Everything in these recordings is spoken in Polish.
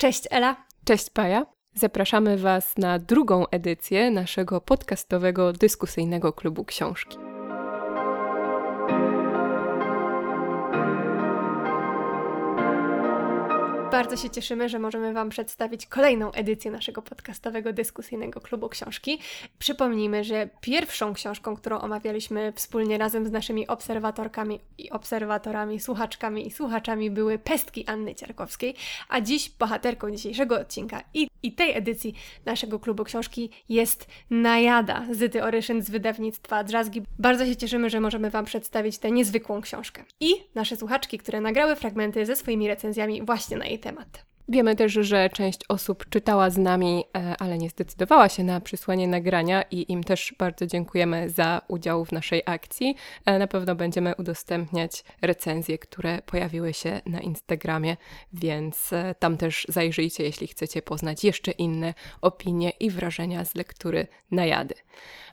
Cześć Ela. Cześć Paja. Zapraszamy Was na drugą edycję naszego podcastowego dyskusyjnego klubu książki. Bardzo się cieszymy, że możemy Wam przedstawić kolejną edycję naszego podcastowego dyskusyjnego klubu książki. Przypomnijmy, że pierwszą książką, którą omawialiśmy wspólnie razem z naszymi obserwatorkami i obserwatorami, słuchaczkami i słuchaczami były Pestki Anny Ciarkowskiej, a dziś bohaterką dzisiejszego odcinka i, i tej edycji naszego klubu książki jest Najada Zyty Oryszyn z wydawnictwa Drzazgi. Bardzo się cieszymy, że możemy Wam przedstawić tę niezwykłą książkę. I nasze słuchaczki, które nagrały fragmenty ze swoimi recenzjami właśnie na jej temat. temat. Wiemy też, że część osób czytała z nami, e, ale nie zdecydowała się na przysłanie nagrania i im też bardzo dziękujemy za udział w naszej akcji. E, na pewno będziemy udostępniać recenzje, które pojawiły się na Instagramie, więc e, tam też zajrzyjcie, jeśli chcecie poznać jeszcze inne opinie i wrażenia z lektury Najady.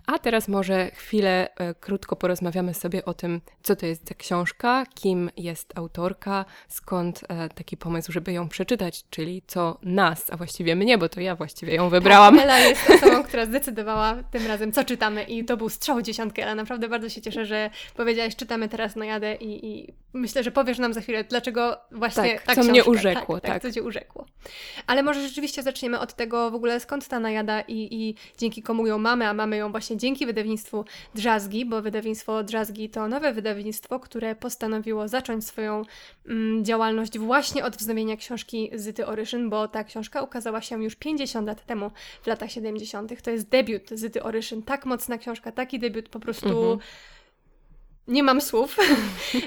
A teraz może chwilę krótko porozmawiamy sobie o tym, co to jest za książka, kim jest autorka, skąd taki pomysł, żeby ją przeczytać, czyli co nas, a właściwie mnie, bo to ja właściwie ją wybrałam. Tak, Ela jest osobą, która zdecydowała tym razem, co czytamy i to był strzał dziesiątki, ale naprawdę bardzo się cieszę, że powiedziałaś, czytamy teraz na jadę i, i myślę, że powiesz nam za chwilę, dlaczego właśnie tak, ta co książka. mnie urzekło, tak, tak. tak. co Cię urzekło. Ale może rzeczywiście zaczniemy od tego w ogóle, skąd ta najada i, i dzięki komu ją mamy, a mamy ją właśnie dzięki wydawnictwu Drzazgi, bo wydawnictwo Drzazgi to nowe wydawnictwo, które postanowiło zacząć swoją mm, działalność właśnie od wznowienia książki Zyty Oryszyn, bo ta książka ukazała się już 50 lat temu, w latach 70. To jest debiut Zyty Oryszyn, tak mocna książka, taki debiut po prostu... Mhm nie mam słów.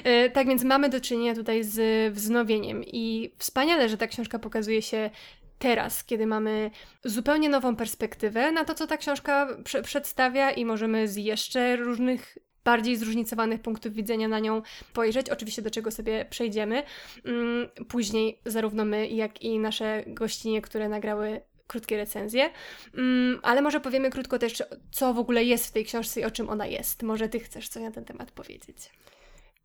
E, tak więc mamy do czynienia tutaj z wznowieniem i wspaniale, że ta książka pokazuje się teraz, kiedy mamy zupełnie nową perspektywę na to, co ta książka prze przedstawia i możemy z jeszcze różnych bardziej zróżnicowanych punktów widzenia na nią pojrzeć, oczywiście do czego sobie przejdziemy. Mm, później zarówno my, jak i nasze gościnie, które nagrały krótkie recenzje, mm, ale może powiemy krótko też, co w ogóle jest w tej książce i o czym ona jest. Może Ty chcesz coś na ten temat powiedzieć?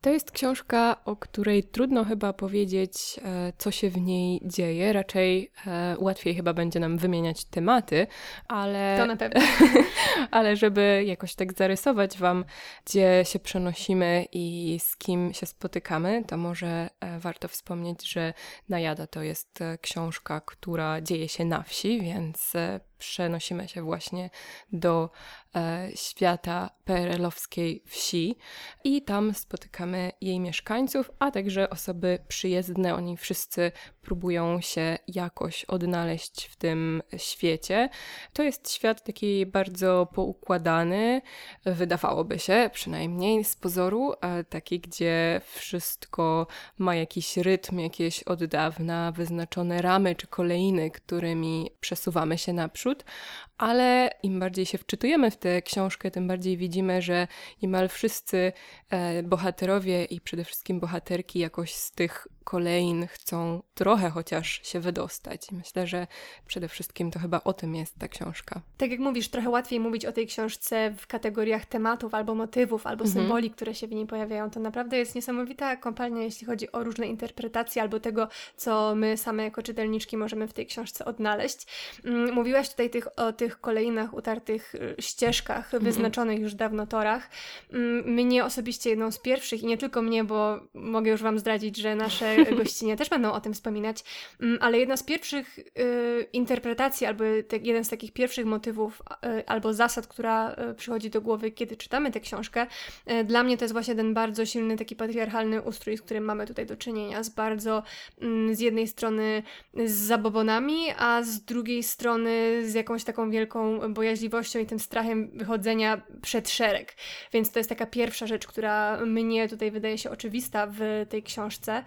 To jest książka, o której trudno chyba powiedzieć, e, co się w niej dzieje. Raczej e, łatwiej chyba będzie nam wymieniać tematy, ale. To na pewno. ale żeby jakoś tak zarysować Wam, gdzie się przenosimy i z kim się spotykamy, to może e, warto wspomnieć, że Najada to jest książka, która dzieje się na wsi, więc przenosimy się właśnie do e, świata PRL-owskiej wsi i tam spotykamy jej mieszkańców, a także osoby przyjezdne. Oni wszyscy próbują się jakoś odnaleźć w tym świecie. To jest świat taki bardzo poukładany, wydawałoby się, przynajmniej z pozoru, taki, gdzie wszystko ma jakiś rytm, jakieś od dawna wyznaczone ramy czy kolejny, którymi przesuwamy się naprzód, naprzód, ale im bardziej się wczytujemy w tę książkę, tym bardziej widzimy, że niemal wszyscy e, bohaterowie i przede wszystkim bohaterki jakoś z tych kolejn chcą trochę chociaż się wydostać. Myślę, że przede wszystkim to chyba o tym jest ta książka. Tak jak mówisz, trochę łatwiej mówić o tej książce w kategoriach tematów albo motywów, albo mhm. symboli, które się w niej pojawiają. To naprawdę jest niesamowita kompania, jeśli chodzi o różne interpretacje albo tego, co my same jako czytelniczki możemy w tej książce odnaleźć. Mm, mówiłaś tutaj tych, o tych kolejnach, utartych y, ścieżkach, mhm. wyznaczonych już dawno torach. Mm, mnie osobiście jedną z pierwszych i nie tylko mnie, bo mogę już Wam zdradzić, że nasze gościnie też będą o tym wspominać, mm, ale jedna z pierwszych y, interpretacji, albo jeden z takich pierwszych motywów, y, albo zasad, która przychodzi do głowy, kiedy czytamy tę książkę, dla mnie to jest właśnie ten bardzo silny, taki patriarchalny ustrój, z którym mamy tutaj do czynienia, z bardzo mm, z jednej strony z zabobonami, a z drugiej strony z jakąś taką wielką bojaźliwością i tym strachem wychodzenia przed szereg. Więc to jest taka pierwsza rzecz, która mnie tutaj wydaje się oczywista w tej książce.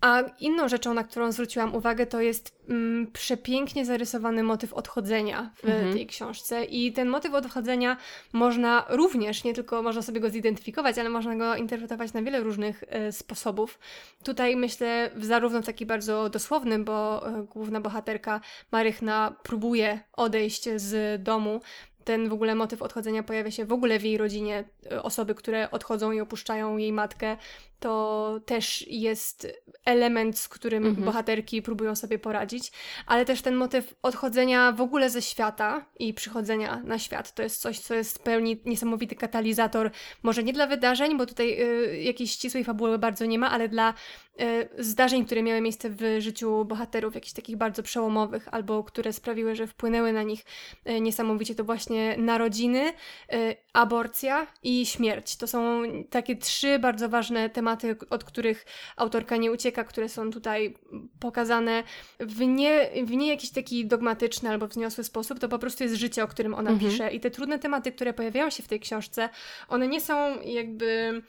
A inną rzeczą, na którą zwróciłam uwagę, to jest mm, przepięknie zarysowany motyw odchodzenia w mhm. tej książce. I ten motyw odchodzenia można również, nie tylko można sobie go zidentyfikować, ale można go interpretować na wiele różnych y, sposobów. Tutaj myślę zarówno w taki bardzo dosłowny, bo y, główna bohaterka Marychna próbuje odejść z domu, ten w ogóle motyw odchodzenia pojawia się w ogóle w jej rodzinie. E, osoby, które odchodzą i opuszczają jej matkę, to też jest element, z którym mhm. bohaterki próbują sobie poradzić, ale też ten motyw odchodzenia w ogóle ze świata i przychodzenia na świat. To jest coś, co jest w pełni niesamowity katalizator, może nie dla wydarzeń, bo tutaj y, jakiejś ścisłej fabuły bardzo nie ma, ale dla y, zdarzeń, które miały miejsce w życiu bohaterów, jakichś takich bardzo przełomowych, albo które sprawiły, że wpłynęły na nich y, niesamowicie. To właśnie narodziny, y, aborcja i śmierć. To są takie trzy bardzo ważne tematy, od których autorka nie ucieka, które są tutaj pokazane w nie, w nie jakiś taki dogmatyczny albo wzniosły sposób. To po prostu jest życie, o którym ona mhm. pisze. I te trudne tematy, które pojawiają się w tej książce, one nie są jakby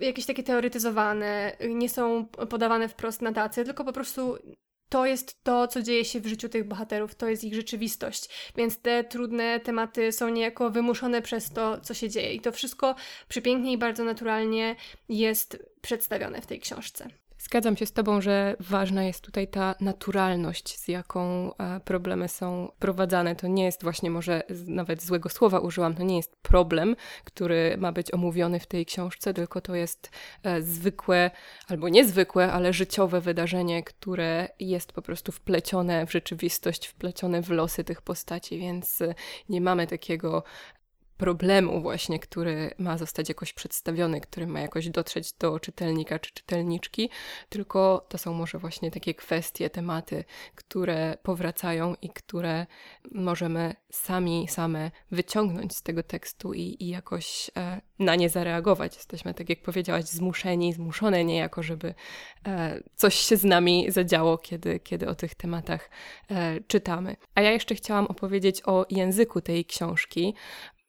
jakieś takie teoretyzowane, nie są podawane wprost na tacy, tylko po prostu to jest to, co dzieje się w życiu tych bohaterów, to jest ich rzeczywistość. Więc te trudne tematy są niejako wymuszone przez to, co się dzieje. I to wszystko przepięknie i bardzo naturalnie jest przedstawione w tej książce. Zgadzam się z Tobą, że ważna jest tutaj ta naturalność, z jaką e, problemy są prowadzane. To nie jest właśnie, może nawet złego słowa użyłam, to nie jest problem, który ma być omówiony w tej książce, tylko to jest e, zwykłe albo niezwykłe, ale życiowe wydarzenie, które jest po prostu wplecione w rzeczywistość, wplecione w losy tych postaci, więc e, nie mamy takiego problemu właśnie, który ma zostać jakoś przedstawiony, który ma jakoś dotrzeć do czytelnika czy czytelniczki, tylko to są może właśnie takie kwestie, tematy, które powracają i które możemy sami, same wyciągnąć z tego tekstu i, i jakoś e, na nie zareagować. Jesteśmy, tak jak powiedziałaś, zmuszeni, zmuszone niejako, żeby e, coś się z nami zadziało, kiedy, kiedy o tych tematach e, czytamy. A ja jeszcze chciałam opowiedzieć o języku tej książki,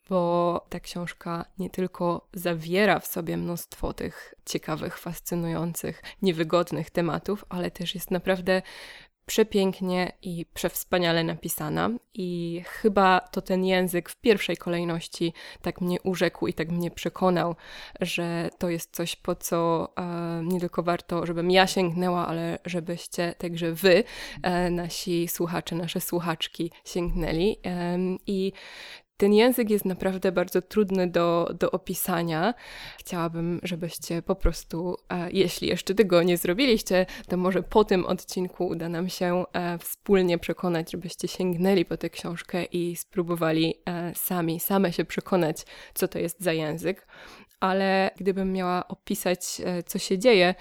bo ta książka nie tylko zawiera w sobie mnóstwo tych ciekawych, fascynujących, niewygodnych tematów, ale też jest naprawdę przepięknie i przewspaniale napisana i chyba to ten język w pierwszej kolejności tak mnie urzekł i tak mnie przekonał, że to jest coś, po co e, nie tylko warto, żebym ja sięgnęła, ale żebyście także wy, e, nasi słuchacze, nasze słuchaczki sięgnęli. E, I ten język jest naprawdę bardzo trudny do, do opisania. Chciałabym, żebyście po prostu, e, jeśli jeszcze tego nie zrobiliście, to może po tym odcinku uda nam się e, wspólnie przekonać, żebyście sięgnęli po tę książkę i spróbowali e, sami, same się przekonać, co to jest za język. Ale gdybym miała opisać, co się dzieje,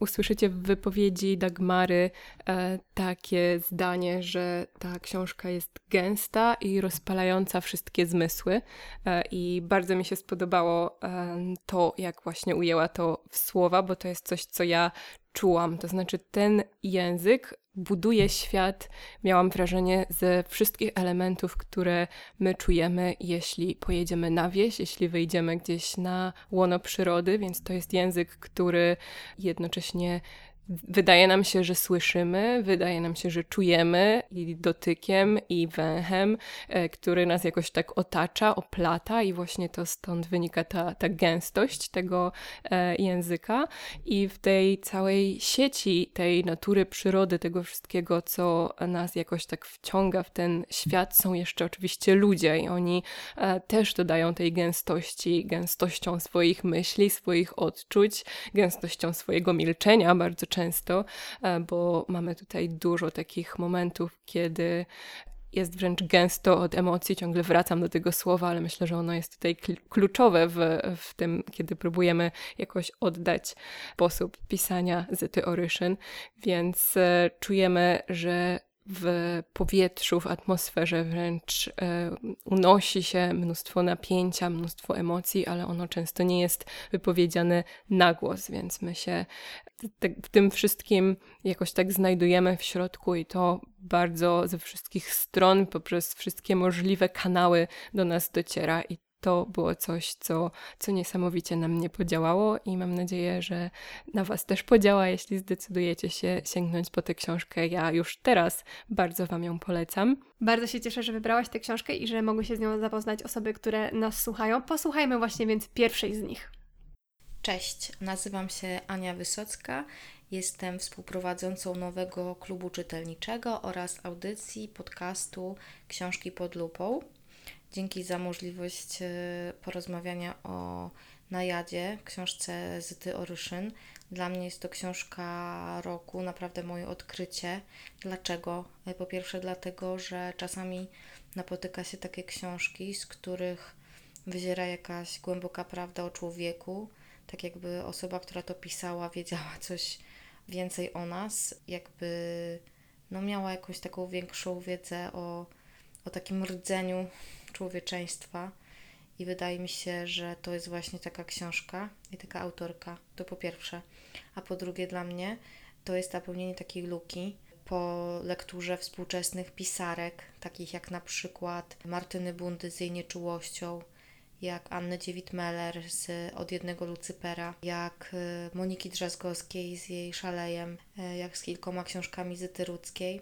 usłyszycie w wypowiedzi Dagmary e, takie zdanie, że ta książka jest gęsta i rozpalająca wszystkie zmysły. E, I bardzo mi się spodobało e, to, jak właśnie ujęła to w słowa, bo to jest coś, co ja czułam. To znaczy, ten język buduje świat, miałam wrażenie, ze wszystkich elementów, które my czujemy, jeśli pojedziemy na wieś, jeśli wyjdziemy gdzieś na łono przyrody, więc to jest język, który jednocześnie Wydaje nam się, że słyszymy, wydaje nam się, że czujemy i dotykiem, i węchem, e, który nas jakoś tak otacza, oplata, i właśnie to stąd wynika ta, ta gęstość tego e, języka. I w tej całej sieci tej natury, przyrody, tego wszystkiego, co nas jakoś tak wciąga w ten świat, są jeszcze oczywiście ludzie, i oni e, też dodają tej gęstości, gęstością swoich myśli, swoich odczuć, gęstością swojego milczenia bardzo często, e, bo mamy tutaj dużo takich momentów, kiedy jest wręcz gęsto od emocji, ciągle wracam do tego słowa, ale myślę, że ono jest tutaj kluczowe w, w tym, kiedy próbujemy jakoś oddać sposób pisania Zety Oryszyn, więc e, czujemy, że w powietrzu, w atmosferze wręcz e, unosi się mnóstwo napięcia, mnóstwo emocji, ale ono często nie jest wypowiedziane na głos, więc my się w tym wszystkim jakoś tak znajdujemy w środku i to bardzo ze wszystkich stron, poprzez wszystkie możliwe kanały do nas dociera i to było coś, co, co niesamowicie na mnie podziałało i mam nadzieję, że na Was też podziała, jeśli zdecydujecie się sięgnąć po tę książkę. Ja już teraz bardzo Wam ją polecam. Bardzo się cieszę, że wybrałaś tę książkę i że mogły się z nią zapoznać osoby, które nas słuchają. Posłuchajmy właśnie więc pierwszej z nich. Cześć, nazywam się Ania Wysocka. Jestem współprowadzącą nowego klubu czytelniczego oraz audycji podcastu Książki pod lupą. Dzięki za możliwość e, porozmawiania o na jadzie, książce Zyty Oryszyn. Dla mnie jest to książka roku, naprawdę moje odkrycie. Dlaczego? E, po pierwsze, dlatego, że czasami napotyka się takie książki, z których wyziera jakaś głęboka prawda o człowieku, tak jakby osoba, która to pisała, wiedziała coś więcej o nas, jakby no, miała jakąś taką większą wiedzę o, o takim rdzeniu człowieczeństwa. I wydaje mi się, że to jest właśnie taka książka i taka autorka. To po pierwsze. A po drugie, dla mnie to jest napełnienie takiej luki po lekturze współczesnych pisarek, takich jak na przykład Martyny Bundy z jej nieczułością, jak Anny Dziewit-Meller z Od jednego Lucypera, jak y, Moniki Drzazgowskiej z jej Szalejem, y, jak z kilkoma książkami Zyty Rudzkiej,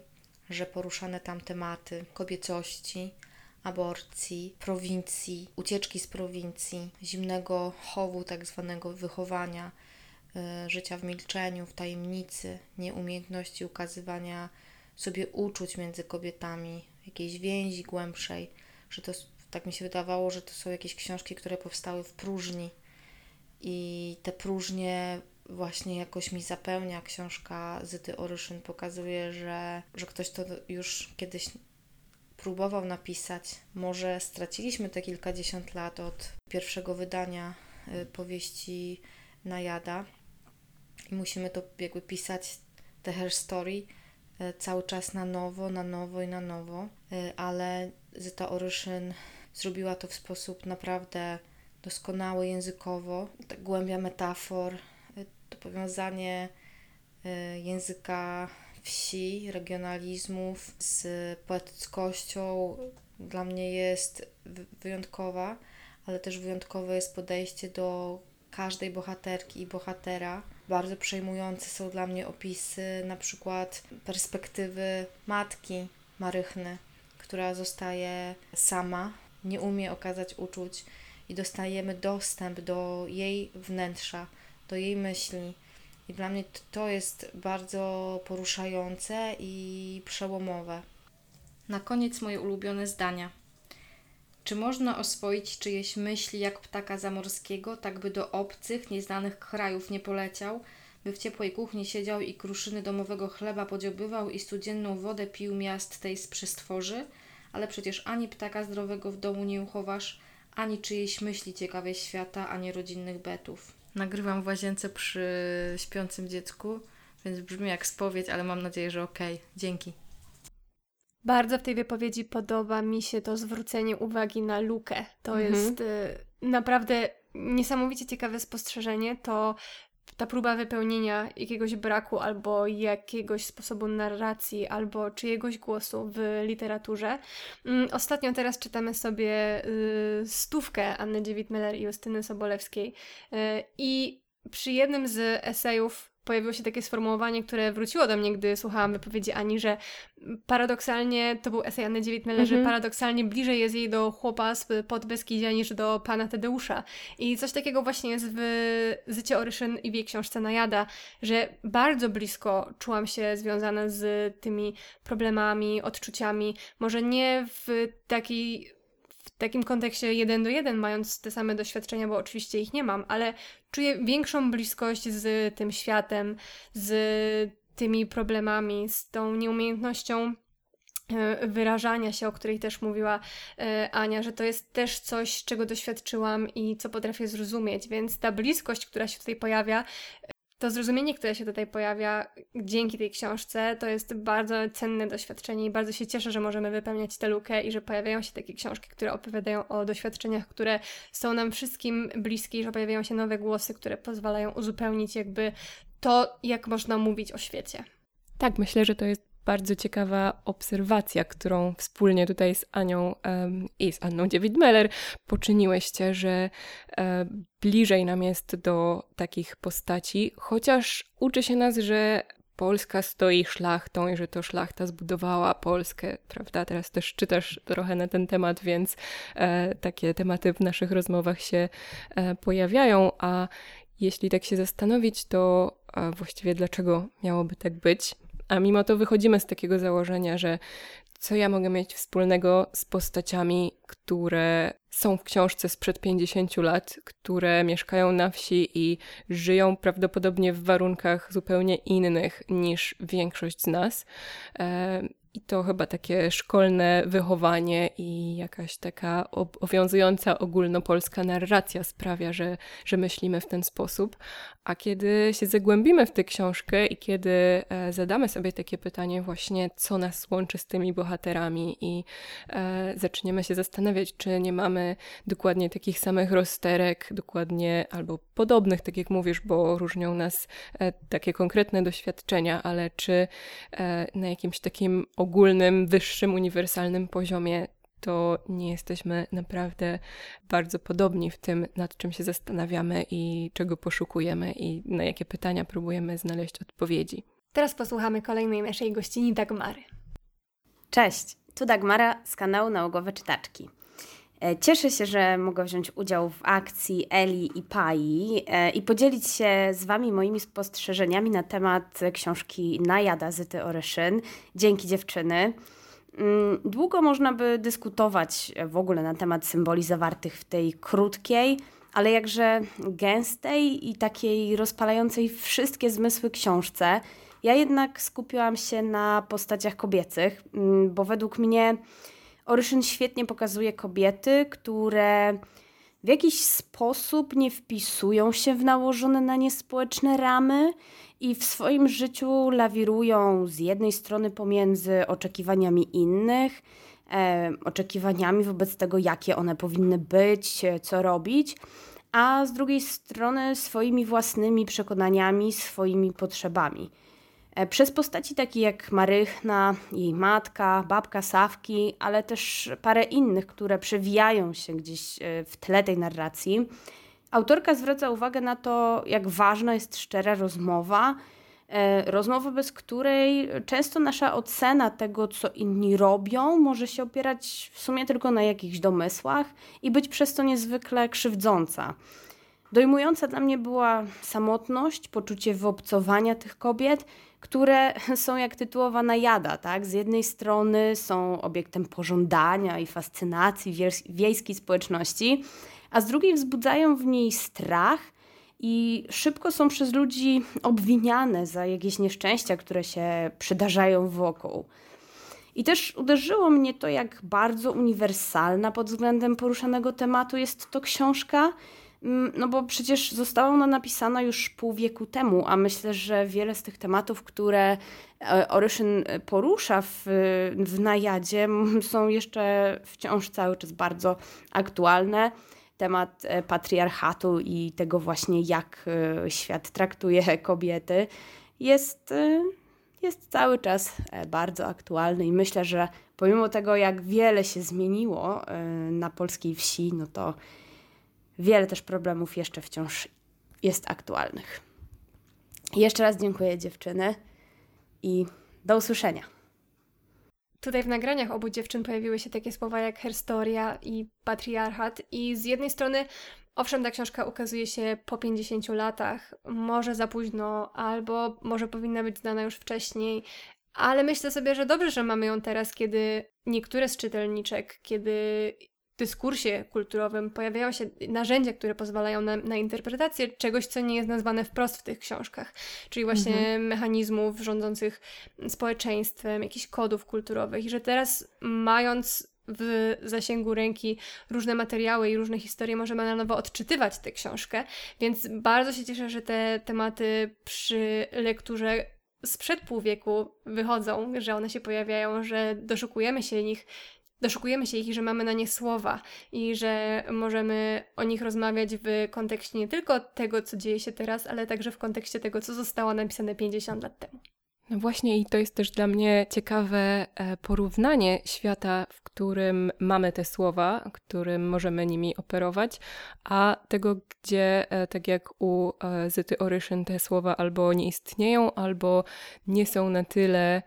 że poruszane tam tematy kobiecości, aborcji, prowincji, ucieczki z prowincji, zimnego chowu, tak zwanego wychowania, y, życia w milczeniu, w tajemnicy, nieumiejętności ukazywania sobie uczuć między kobietami, jakiejś więzi głębszej, że to tak mi się wydawało, że to są jakieś książki, które powstały w próżni i te próżnie właśnie jakoś mi zapełnia książka Zyty Oryszyn. Pokazuje, że, że ktoś to już kiedyś próbował napisać. Może straciliśmy te kilkadziesiąt lat od pierwszego wydania y, powieści Najada i musimy to jakby pisać, te her story, y, cały czas na nowo, na nowo i na nowo, y, ale Zyta Oryszyn zrobiła to w sposób naprawdę doskonały językowo. Ta głębia metafor, to powiązanie języka wsi, regionalizmów z poetyckością dla mnie jest wyjątkowa, ale też wyjątkowe jest podejście do każdej bohaterki i bohatera. Bardzo przejmujące są dla mnie opisy, na przykład perspektywy matki Marychny, która zostaje sama, nie umie okazać uczuć i dostajemy dostęp do jej wnętrza, do jej myśli, i dla mnie to jest bardzo poruszające i przełomowe. Na koniec moje ulubione zdania. Czy można oswoić czyjeś myśli jak ptaka zamorskiego, tak by do obcych, nieznanych krajów nie poleciał, by w ciepłej kuchni siedział i kruszyny domowego chleba podziobywał i studzienną wodę pił miast tej z przestworzy? Ale przecież ani ptaka zdrowego w domu nie uchowasz, ani czyjejś myśli ciekawej świata, ani rodzinnych betów. Nagrywam w łazience przy śpiącym dziecku, więc brzmi jak spowiedź, ale mam nadzieję, że okej. Okay. Dzięki. Bardzo w tej wypowiedzi podoba mi się to zwrócenie uwagi na lukę. To mhm. jest y, naprawdę niesamowicie ciekawe spostrzeżenie. To ta próba wypełnienia jakiegoś braku albo jakiegoś sposobu narracji albo czyjegoś głosu w literaturze. Mm, ostatnio teraz czytamy sobie y, stówkę Anny Dziewit-Meller i Justyny Sobolewskiej y, i przy jednym z esejów pojawiło się takie sformułowanie, które wróciło do mnie, gdy słuchałam wypowiedzi Ani, że paradoksalnie, to był esej Anny Dziewiętnele, mm -hmm. że mhm. paradoksalnie bliżej jest jej do chłopa z Podbeskidzia niż do pana Tadeusza. I coś takiego właśnie jest w Zycie Oryszyn i w jej książce Najada, że bardzo blisko czułam się związana z tymi problemami, odczuciami, może nie w takiej w takim kontekście jeden do jeden, mając te same doświadczenia, bo oczywiście ich nie mam, ale czuję większą bliskość z tym światem, z tymi problemami, z tą nieumiejętnością e, wyrażania się, o której też mówiła e, Ania, że to jest też coś, czego doświadczyłam i co potrafię zrozumieć, więc ta bliskość, która się tutaj pojawia, to zrozumienie, które się tutaj pojawia dzięki tej książce, to jest bardzo cenne doświadczenie i bardzo się cieszę, że możemy wypełniać tę lukę i że pojawiają się takie książki, które opowiadają o doświadczeniach, które są nam wszystkim bliskie i że pojawiają się nowe głosy, które pozwalają uzupełnić jakby to, jak można mówić o świecie. Tak, myślę, że to jest bardzo ciekawa obserwacja, którą wspólnie tutaj z Anią um, i z Anną Dziewit-Meller poczyniłyście, że um, bliżej nam jest do takich postaci, chociaż uczy się nas, że Polska stoi szlachtą i że to szlachta zbudowała Polskę, prawda? Teraz też czytasz trochę na ten temat, więc e, takie tematy w naszych rozmowach się e, pojawiają, a jeśli tak się zastanowić, to e, właściwie dlaczego miałoby tak być? A mimo to wychodzimy z takiego założenia, że co ja mogę mieć wspólnego z postaciami, które są w książce sprzed 50 lat, które mieszkają na wsi i żyją prawdopodobnie w warunkach zupełnie innych niż większość z nas. I to chyba takie szkolne wychowanie i jakaś taka obowiązująca ogólnopolska narracja sprawia, że, że myślimy w ten sposób. A kiedy się zagłębimy w tę książkę i kiedy e, zadamy sobie takie pytanie, właśnie co nas łączy z tymi bohaterami, i e, zaczniemy się zastanawiać, czy nie mamy dokładnie takich samych rozterek, dokładnie albo podobnych, tak jak mówisz, bo różnią nas e, takie konkretne doświadczenia, ale czy na jakimś takim ogólnym, wyższym, uniwersalnym poziomie to nie jesteśmy naprawdę bardzo podobni w tym, nad czym się zastanawiamy i czego poszukujemy i na jakie pytania próbujemy znaleźć odpowiedzi. Teraz posłuchamy kolejnej naszej gościni Dagmary. Cześć, tu Dagmara z kanału Nałogowe Czytaczki. E, cieszę się, że mogę wziąć udział w akcji Eli i Pai e, i podzielić się z Wami moimi spostrzeżeniami na temat książki Najada Zyty Oryszyn. Dzięki dziewczyny. Mm, długo można by dyskutować w ogóle na temat symboli zawartych w tej krótkiej, ale jakże gęstej i takiej rozpalającej wszystkie zmysły książce. Ja jednak skupiłam się na postaciach kobiecych, mm, bo według mnie Oryszyn świetnie pokazuje kobiety, które w jakiś sposób nie wpisują się w nałożone na nie społeczne ramy i w swoim życiu lawirują z jednej strony pomiędzy oczekiwaniami innych, e, oczekiwaniami wobec tego, jakie one powinny być, co robić, a z drugiej strony swoimi własnymi przekonaniami, swoimi potrzebami. E, przez postaci takie jak Marychna, jej matka, babka Sawki, ale też parę innych, które przewijają się gdzieś e, w tle tej narracji. Autorka zwraca uwagę na to, jak ważna jest szczera rozmowa, e, rozmowa, bez której często nasza ocena tego, co inni robią, może się opierać w sumie tylko na jakichś domysłach i być przez to niezwykle krzywdząca. Dojmująca dla mnie była samotność, poczucie wyobcowania tych kobiet, które są jak tytułowana jada, tak? Z jednej strony są obiektem pożądania i fascynacji wiejskiej społeczności, a z drugiej wzbudzają w niej strach i szybko są przez ludzi obwiniane za jakieś nieszczęścia, które się przydarzają wokół. I też uderzyło mnie to, jak bardzo uniwersalna pod względem poruszanego tematu jest to książka, no bo przecież została ona napisana już pół wieku temu, a myślę, że wiele z tych tematów, które e, Oryszyn porusza w, w najadzie, są jeszcze wciąż cały czas bardzo aktualne. Temat e, patriarchatu i tego właśnie, jak e, świat traktuje kobiety, jest, jest cały czas bardzo aktualny i myślę, że pomimo tego, jak wiele się zmieniło na polskiej wsi, no to wiele też problemów jeszcze wciąż jest aktualnych. Jeszcze raz dziękuję dziewczyny i do usłyszenia. Tutaj w nagraniach obu dziewczyn pojawiły się takie słowa jak herstoria i patriarchat i z jednej strony Owszem, ta książka ukazuje się po 50 latach, może za późno, albo może powinna być znana już wcześniej, ale myślę sobie, że dobrze, że mamy ją teraz, kiedy niektóre z czytelniczek, kiedy dyskursie kulturowym pojawiają się narzędzia, które pozwalają na, na interpretację czegoś, co nie jest nazwane wprost w tych książkach, czyli właśnie mhm. mechanizmów rządzących społeczeństwem, jakichś kodów kulturowych. I że teraz mając w zasięgu ręki różne materiały i różne historie, możemy na nowo odczytywać tę książkę, więc bardzo się cieszę, że te tematy przy lekturze sprzed pół wieku wychodzą, że one się pojawiają, że doszukujemy się nich doszukujemy się ich i że mamy na nie słowa i że możemy o nich rozmawiać w kontekście nie tylko tego, co dzieje się teraz, ale także w kontekście tego, co zostało napisane 50 lat temu. No właśnie, i to jest też dla mnie ciekawe e, porównanie świata, w którym mamy te słowa, którym możemy nimi operować, a tego, gdzie, e, tak jak u e, Zyty Oryszyn, te słowa albo nie istnieją, albo nie są na tyle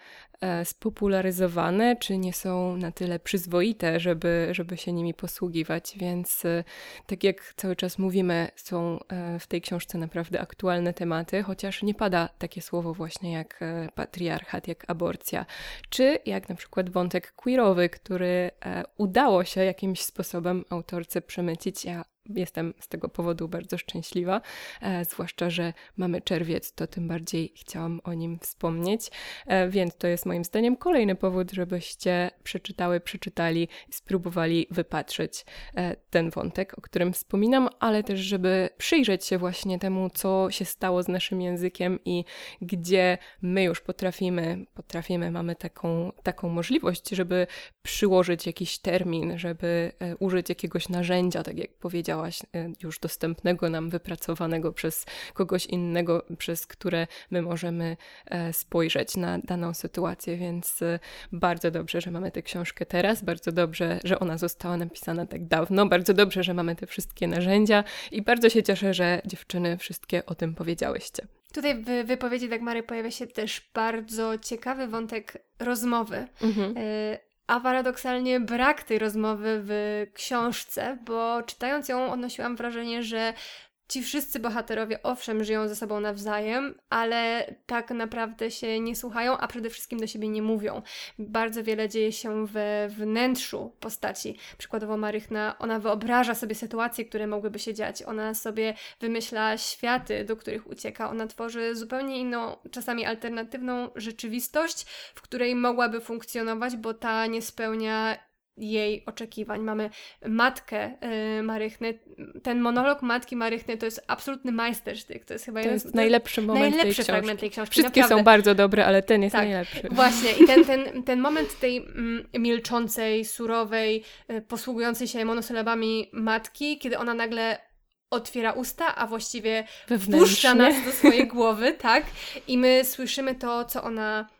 spopularyzowane, czy nie są na tyle przyzwoite, żeby, żeby się nimi posługiwać. Więc e, tak jak cały czas mówimy, są e, w tej książce naprawdę aktualne tematy, chociaż nie pada takie słowo właśnie jak patriarchat, jak aborcja, czy jak na przykład wątek queerowy, który udało się jakimś sposobem autorce przemycić. Ja jestem z tego powodu bardzo szczęśliwa, e, zwłaszcza, że mamy czerwiec, to tym bardziej chciałam o nim wspomnieć, e, więc to jest moim zdaniem kolejny powód, żebyście przeczytały, przeczytali i spróbowali wypatrzeć e, ten wątek, o którym wspominam, ale też, żeby przyjrzeć się właśnie temu, co się stało z naszym językiem i gdzie my już potrafimy, potrafimy, mamy taką, taką możliwość, żeby przyłożyć jakiś termin, żeby e, użyć jakiegoś narzędzia, tak jak powiedziałaś, y, już dostępnego nam, wypracowanego przez kogoś innego, przez które my możemy e, spojrzeć na daną sytuację, więc bardzo dobrze, że mamy tę książkę teraz, bardzo dobrze, że ona została napisana tak dawno, bardzo dobrze, że mamy te wszystkie narzędzia i bardzo się cieszę, że dziewczyny wszystkie o tym powiedziałyście. Tutaj w wypowiedzi Dagmary pojawia się też bardzo ciekawy wątek rozmowy. Mhm. A paradoksalnie brak tej rozmowy w książce, bo czytając ją odnosiłam wrażenie, że ci wszyscy bohaterowie owszem żyją ze sobą nawzajem, ale tak naprawdę się nie słuchają, a przede wszystkim do siebie nie mówią. Bardzo wiele dzieje się we wnętrzu postaci. Przykładowo Marychna, ona wyobraża sobie sytuacje, które mogłyby się dziać. Ona sobie wymyśla światy, do których ucieka. Ona tworzy zupełnie inną, czasami alternatywną rzeczywistość, w której mogłaby funkcjonować, bo ta nie spełnia jej oczekiwań. Mamy matkę y, Marychny. Ten monolog matki Marychny to jest absolutny majstersztyk. To jest chyba to jest najlepszy moment najlepszy tej fragment tej książki. Wszystkie naprawdę. są bardzo dobre, ale ten jest tak, najlepszy. Właśnie. I ten, ten, ten moment tej mm, milczącej, surowej, y, posługującej się monosylabami matki, kiedy ona nagle otwiera usta, a właściwie wpuszcza nas do swojej głowy, tak? I my słyszymy to, co ona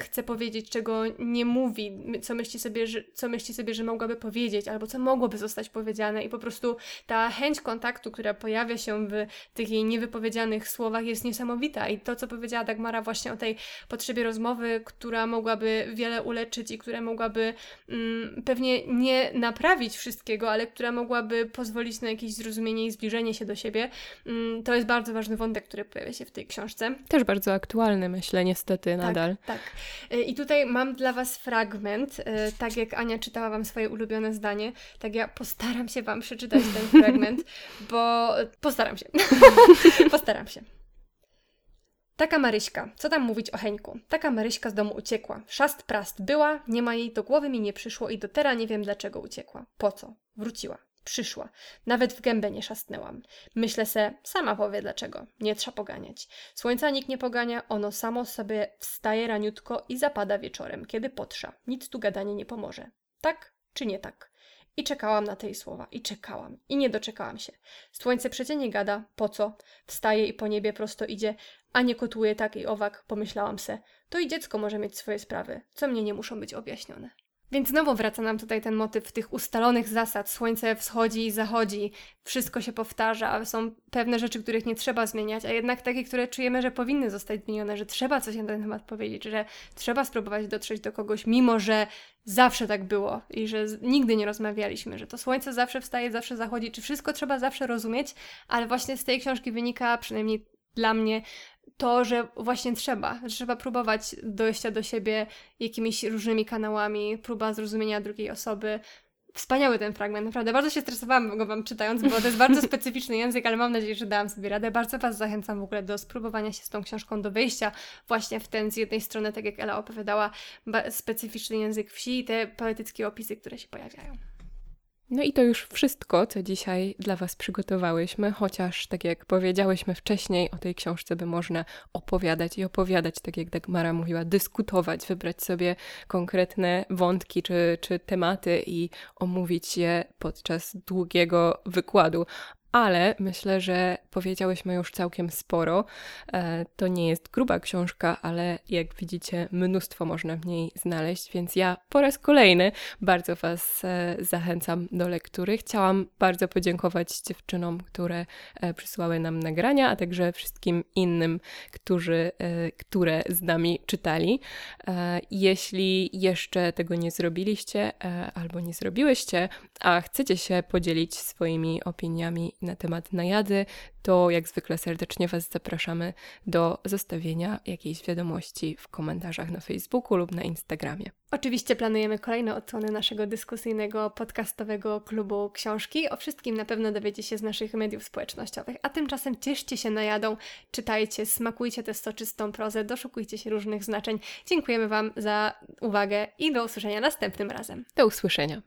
chce powiedzieć, czego nie mówi, co myśli, sobie, że, co myśli sobie, że mogłaby powiedzieć, albo co mogłoby zostać powiedziane, i po prostu ta chęć kontaktu, która pojawia się w tych jej niewypowiedzianych słowach, jest niesamowita. I to, co powiedziała Dagmara właśnie o tej potrzebie rozmowy, która mogłaby wiele uleczyć i która mogłaby mm, pewnie nie naprawić wszystkiego, ale która mogłaby pozwolić na jakieś zrozumienie i zbliżenie się do siebie, mm, to jest bardzo ważny wątek, który pojawia się w tej książce. Też bardzo aktualny, myślę, niestety tak, nadal. Tak. Y, I tutaj mam dla Was fragment. Y, tak jak Ania czytała Wam swoje ulubione zdanie, tak ja postaram się Wam przeczytać ten fragment, bo postaram się. postaram się. Taka Maryśka, co tam mówić o Heńku? Taka Maryśka z domu uciekła. Szast prast była, nie ma jej, do głowy mi nie przyszło i do teraz nie wiem dlaczego uciekła. Po co? Wróciła. Przyszła. Nawet w gębę nie szastnęłam. Myślę se, sama powie dlaczego. Nie trzeba poganiać. Słońca nikt nie pogania, ono samo sobie wstaje raniutko i zapada wieczorem, kiedy potrza. Nic tu gadanie nie pomoże. Tak czy nie tak? I czekałam na tej słowa, i czekałam, i nie doczekałam się. Słońce przecie nie gada, po co? Wstaje i po niebie prosto idzie, a nie kotuje tak i owak, pomyślałam se. To i dziecko może mieć swoje sprawy, co mnie nie muszą być objaśnione. Więc znowu wraca nam tutaj ten motyw tych ustalonych zasad. Słońce wschodzi i zachodzi, wszystko się powtarza, są pewne rzeczy, których nie trzeba zmieniać, a jednak takie, które czujemy, że powinny zostać zmienione, że trzeba coś na ten temat powiedzieć, że trzeba spróbować dotrzeć do kogoś, mimo że zawsze tak było i że nigdy nie rozmawialiśmy, że to słońce zawsze wstaje, zawsze zachodzi, czy wszystko trzeba zawsze rozumieć, ale właśnie z tej książki wynika, przynajmniej dla mnie, to, że właśnie trzeba, że trzeba próbować dojścia do siebie jakimiś różnymi kanałami, próba zrozumienia drugiej osoby. Wspaniały ten fragment, naprawdę. Bardzo się stresowałam go Wam czytając, bo to jest bardzo specyficzny język, ale mam nadzieję, że dałam sobie radę. Bardzo Was zachęcam w ogóle do spróbowania się z tą książką, do wejścia właśnie w ten z jednej strony, tak jak Ela opowiadała, specyficzny język wsi i te poetyckie opisy, które się pojawiają. No i to już wszystko, co dzisiaj dla Was przygotowałyśmy, chociaż tak jak powiedziałyśmy wcześniej, o tej książce by można opowiadać i opowiadać, tak jak Dagmara mówiła, dyskutować, wybrać sobie konkretne wątki czy, czy tematy i omówić je podczas długiego wykładu. Ale myślę, że powiedziałyśmy już całkiem sporo. E, to nie jest gruba książka, ale jak widzicie, mnóstwo można w niej znaleźć, więc ja po raz kolejny bardzo Was e, zachęcam do lektury. Chciałam bardzo podziękować dziewczynom, które e, przysłały nam nagrania, a także wszystkim innym, którzy, które z nami czytali. Jeśli jeszcze tego nie zrobiliście albo nie zrobiłyście, a chcecie się podzielić swoimi opiniami na temat najady, to jak zwykle serdecznie Was zapraszamy do zostawienia jakiejś wiadomości w komentarzach na Facebooku lub na Instagramie. Oczywiście planujemy kolejne odsłony naszego dyskusyjnego, podcastowego klubu książki. O wszystkim na pewno dowiecie się z naszych mediów społecznościowych. A tymczasem cieszcie się najadą, czytajcie, smakujcie tę soczystą prozę, doszukujcie się różnych znaczeń. Dziękujemy Wam za uwagę i do usłyszenia następnym razem. Do usłyszenia.